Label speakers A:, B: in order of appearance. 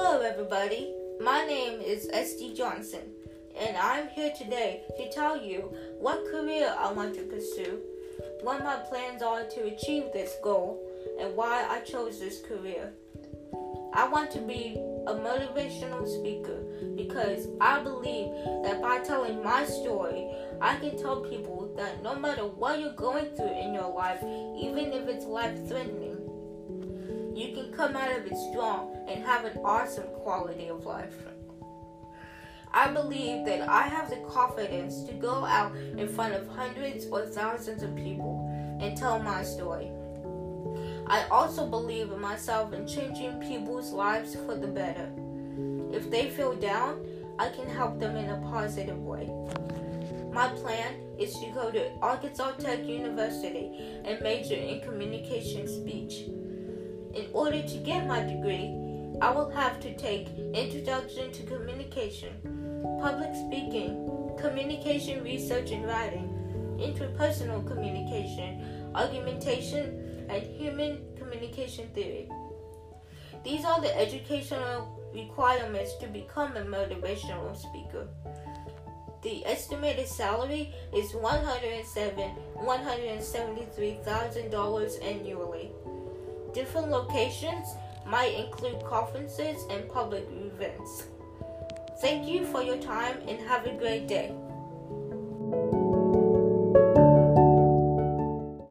A: Hello, everybody. My name is SD Johnson, and I'm here today to tell you what career I want to pursue, what my plans are to achieve this goal, and why I chose this career. I want to be a motivational speaker because I believe that by telling my story, I can tell people that no matter what you're going through in your life, even if it's life threatening, you can come out of it strong and have an awesome quality of life. I believe that I have the confidence to go out in front of hundreds or thousands of people and tell my story. I also believe in myself in changing people's lives for the better. If they feel down, I can help them in a positive way. My plan is to go to Arkansas Tech University and major in communication speech. In order to get my degree, I will have to take Introduction to Communication, Public Speaking, Communication Research and Writing, Interpersonal Communication, Argumentation, and Human Communication Theory. These are the educational requirements to become a motivational speaker. The estimated salary is 107, $173,000 annually. Different locations might include conferences and public events. Thank you for your time and have a great day.